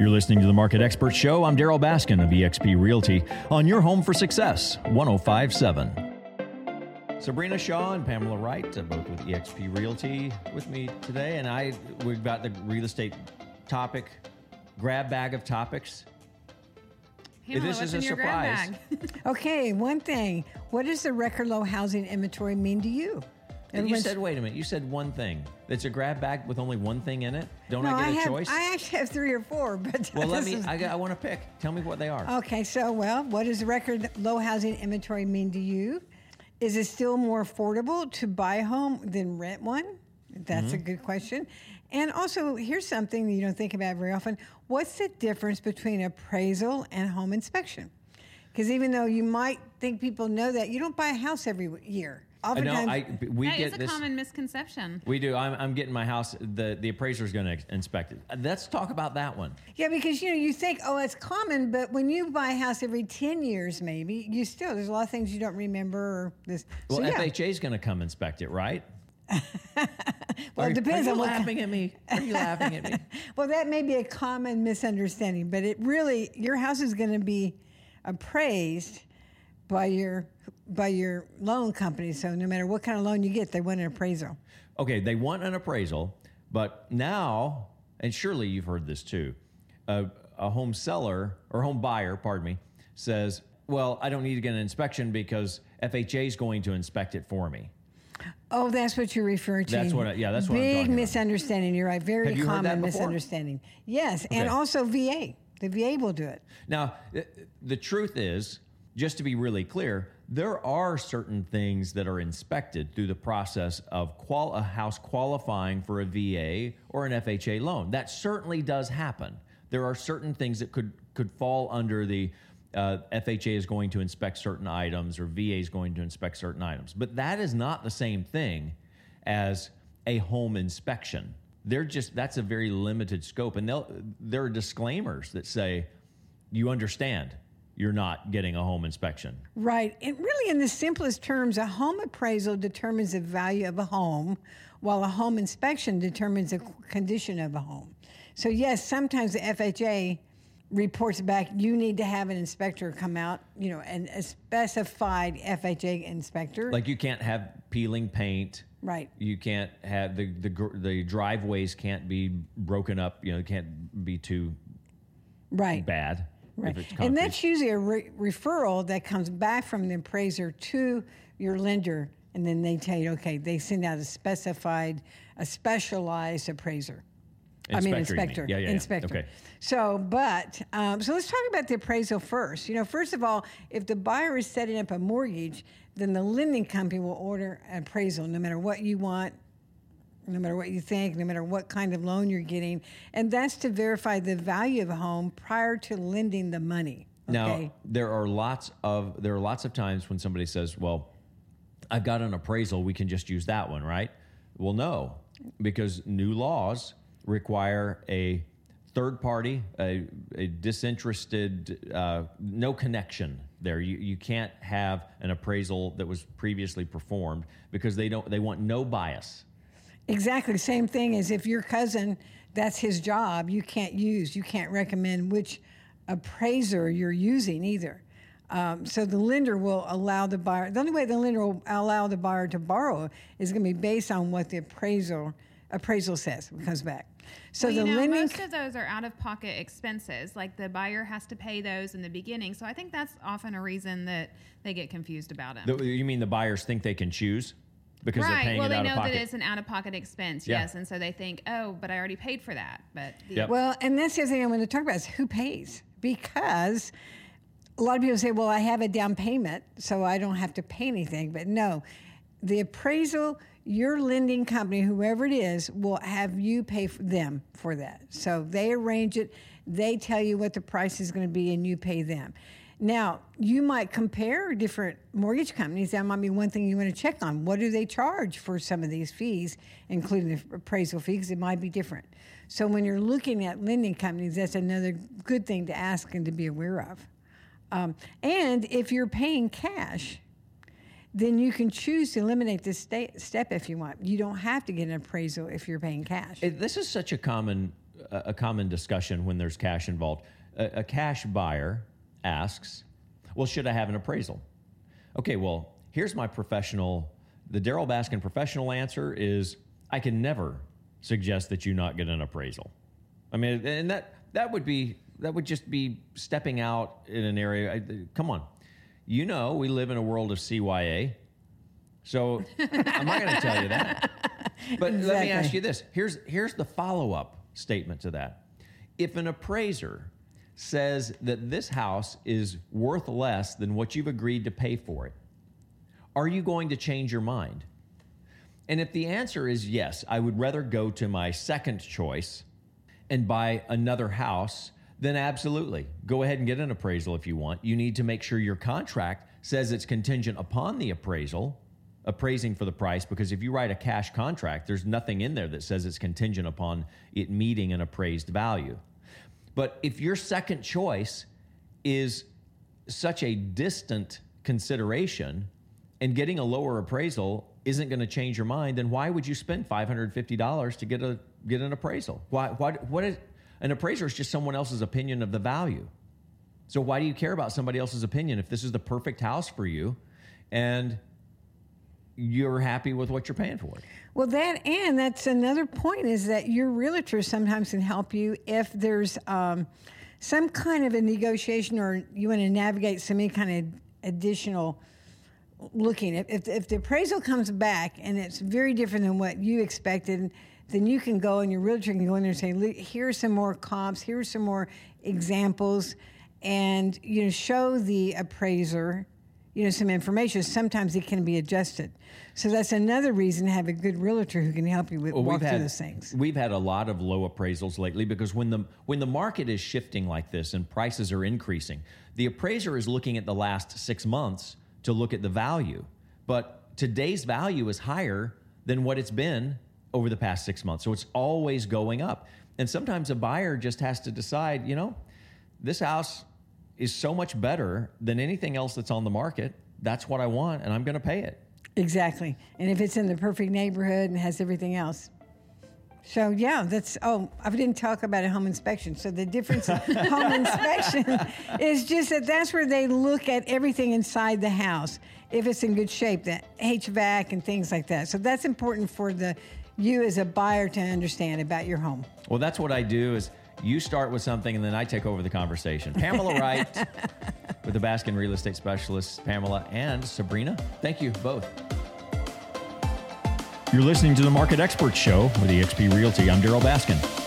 You're listening to the Market Expert Show. I'm Darryl Baskin of eXp Realty on your home for success, 1057. Sabrina Shaw and Pamela Wright, uh, both with eXp Realty, with me today, and I we've got the real estate topic grab bag of topics. Pamela, this what's is a in your grab surprise. bag? Okay, one thing. What does the record low housing inventory mean to you? And you said, wait a minute, you said one thing. It's a grab bag with only one thing in it. Don't no, I get a have, choice? I actually have three or four, but well, let me. is- I, I want to pick. Tell me what they are. Okay, so well, what does the record low housing inventory mean to you? Is it still more affordable to buy a home than rent one? That's Mm-hmm. a good question. And also, here's something that you don't think about very often. What's the difference between appraisal and home inspection? Because even though you might think people know that, you don't buy a house every w- year. I know. I we That get is a this. common misconception. We do. I'm, I'm getting my house. The the appraiser is going to inspect it. Uh, Let's talk about that one. Yeah, because you know you think, oh, it's common, but when you buy a house every ten years, maybe you still there's a lot of things you don't remember. Or this, Well, so, yeah. FHA's going to come inspect it, right? well, Are- it depends are on you what. laughing at me? Are you laughing at me? Well, that may be a common misunderstanding, but it really your house is going to be appraised by your by your loan company. So no matter what kind of loan you get, they want an appraisal. Okay, they want an appraisal, but now, and surely you've heard this too, a, a home seller or home buyer, pardon me, says, "Well, I don't need to get an inspection because FHA is going to inspect it for me." Oh, that's what you're referring to. That's what I- yeah, that's what I'm Big talking about. misunderstanding. You're right. Very you common misunderstanding. Yes, and also VA. The VA will do it. Now, the truth is, just to be really clear, there are certain things that are inspected through the process of qual- a house qualifying for a VA or an FHA loan. That certainly does happen. There are certain things that could could fall under the uh, FHA is going to inspect certain items or VA is going to inspect certain items, but that is not the same thing as a home inspection. They're just that's a very limited scope, and there are disclaimers that say you understand you're not getting a home inspection. Right. And really, in the simplest terms, a home appraisal determines the value of a home, while a home inspection determines the condition of a home. So, yes, sometimes the FHA reports back you need to have an inspector come out, you know, and a specified FHA inspector. Like you can't have peeling paint. Right. You can't have the the the driveways can't be broken up. You know, it can't be too right. bad. Right. And that's usually a re- referral that comes back from the appraiser to your lender. And then they tell you, okay, they send out a specified, a specialized appraiser. I mean, Inspector, you mean. inspector. Yeah, yeah, yeah. Inspector. Okay. So, but, um, so let's talk about the appraisal first. You know, first of all, if the buyer is setting up a mortgage, then the lending company will order an appraisal no matter what you want, no matter what you think, no matter what kind of loan you're getting. And that's to verify the value of a home prior to lending the money. Now there are lots of there are lots of times when somebody says, "Well, I've got an appraisal. We can just use that one, right?" Well, no, because new laws require a third party, a, a disinterested, uh, no connection there. You you can't have an appraisal that was previously performed because they don't they want no bias. Exactly. Same thing as if your cousin, that's his job, you can't use, you can't recommend which appraiser you're using either. Um, so the lender will allow the buyer, the only way the lender will allow the buyer to borrow is going to be based on what the appraisal appraisal says when it comes back. So well, the you know, lending. most of those are out of pocket expenses. Like the buyer has to pay those in the beginning. So I think that's often a reason that they get confused about it. You mean the buyers think they can choose because they're right. paying Well, it they out know of pocket? that it's an out of pocket expense. Yeah. Yes. And so they think, oh, but I already paid for that. But the, Yep. Well, and that's the other thing I want to talk about is who pays. Because a lot of people say, well, I have a down payment, so I don't have to pay anything. But no, the appraisal, your lending company, whoever it is, will have you pay for them for that. So they arrange it, they tell you what the price is going to be, and you pay them. Now, you might compare different mortgage companies. That might be one thing you want to check on. What do they charge for some of these fees, including the appraisal fee? Because it might be different. So, when you're looking at lending companies, that's another good thing to ask and to be aware of. Um, and if you're paying cash, then you can choose to eliminate this sta- step if you want. You don't have to get an appraisal if you're paying cash. This is such a common a, a common discussion when there's cash involved. A, a cash buyer asks, Well, should I have an appraisal? Okay, well, here's my professional, the Darryl Baskin professional answer is I can never suggest that you not get an appraisal. I mean, and that, that would be, that would just be stepping out in an area. I, come on. You know, we live in a world of CYA. So I'm not going to tell you that. But let me ask you this. Here's here's the follow-up statement to that. If an appraiser says that this house is worth less than what you've agreed to pay for it, are you going to change your mind? And if the answer is yes, I would rather go to my second choice and buy another house, then absolutely. Go ahead and get an appraisal if you want. You need to make sure your contract says it's contingent upon the appraisal, appraising for the price, because if you write a cash contract, there's nothing in there that says it's contingent upon it meeting an appraised value. But if your second choice is such a distant consideration and getting a lower appraisal isn't going to change your mind, then why would you spend $550 to get a get an appraisal? Why why what is an appraiser is just someone else's opinion of the value. So why do you care about somebody else's opinion if this is the perfect house for you and you're happy with what you're paying for it? Well, that and that's another point is that your realtor sometimes can help you if there's um, some kind of a negotiation or you want to navigate some kind of additional looking. If, if, the appraisal comes back and it's very different than what you expected, then you can go and your realtor can go in there and say, here's some more comps, here's some more examples, and you know, show the appraiser you know some information sometimes it can be adjusted so that's another reason to have a good realtor who can help you with Well, walk through had those things we've had a lot of low appraisals lately because when the when the market is shifting like this and prices are increasing, the appraiser is looking at the last six months to look at the value. But today's value is higher than what it's been over the past six months, so it's always going up. And sometimes a buyer just has to decide, you know, this house is so much better than anything else that's on the market. That's what I want, and I'm going to pay it. exactly. And if it's in the perfect neighborhood and has everything else. So yeah that's oh i didn't talk about a home inspection. So the difference in home inspection is just that that's where they look at everything inside the house. If it's in good shape the hvac and things like that. So that's important for the you as a buyer to understand about your home. Well, that's what I do is you start with something and then I take over the conversation. Pamela Wright with the Baskin Real Estate Specialists, Pamela and Sabrina. Thank you both. You're listening to the Market Experts Show with eXp Realty. I'm Darryl Baskin.